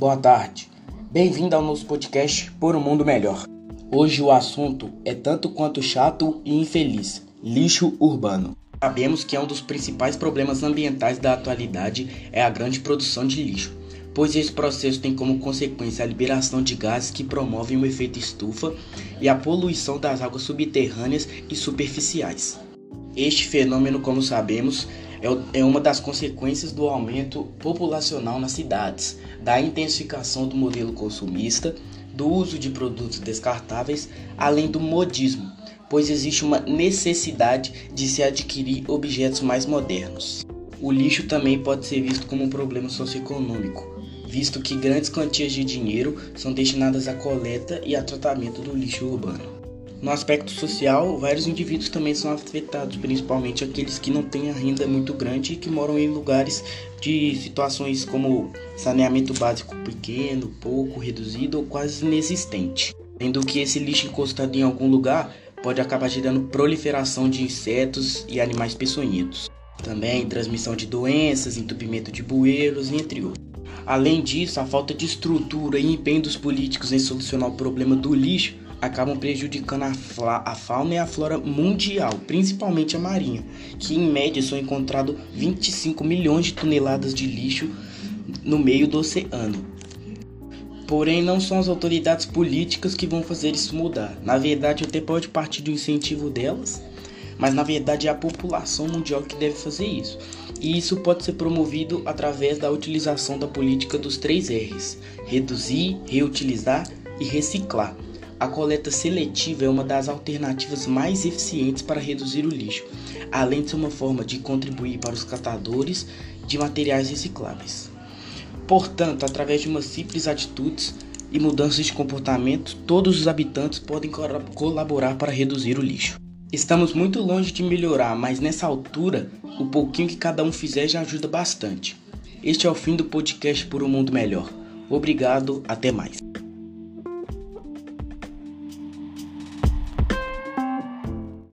Boa tarde. Bem-vindo ao nosso podcast Por um Mundo Melhor. Hoje o assunto é tanto quanto chato e infeliz: lixo urbano. Sabemos que é um dos principais problemas ambientais da atualidade é a grande produção de lixo, pois esse processo tem como consequência a liberação de gases que promovem o efeito estufa e a poluição das águas subterrâneas e superficiais. Este fenômeno, como sabemos, é, é uma das consequências do aumento populacional nas cidades, da intensificação do modelo consumista, do uso de produtos descartáveis, além do modismo, pois existe uma necessidade de se adquirir objetos mais modernos. O lixo também pode ser visto como um problema socioeconômico, visto que grandes quantias de dinheiro são destinadas à coleta e a tratamento do lixo urbano. No aspecto social, vários indivíduos também são afetados, principalmente aqueles que não têm a renda muito grande e que moram em lugares de situações como saneamento básico pequeno, pouco, reduzido ou quase inexistente. Sendo que esse lixo encostado em algum lugar pode acabar gerando proliferação de insetos e animais peçonhentos. Também transmissão de doenças, entupimento de bueiros, entre outros. Além disso, a falta de estrutura e empenho dos políticos em solucionar o problema do lixo acabam prejudicando a, a, fauna e a flora mundial, principalmente a marinha, que em média são encontrados 25 milhões de toneladas de lixo no meio do oceano. Porém, não são as autoridades políticas que vão fazer isso mudar. Na verdade, até pode partir do incentivo delas, mas na verdade é a população mundial que deve fazer isso. E isso pode ser promovido através da utilização da política dos três R's: reduzir, reutilizar e reciclar. A coleta seletiva é uma das alternativas mais eficientes para reduzir o lixo, além de ser uma forma de contribuir para os catadores de materiais recicláveis. Portanto, através de uma simples atitudes e mudanças de comportamento, todos os habitantes podem colaborar para reduzir o lixo. Estamos muito longe de melhorar, mas nessa altura, o pouquinho que cada um fizer já ajuda bastante. Este é o fim do podcast por um mundo melhor. Obrigado, até mais.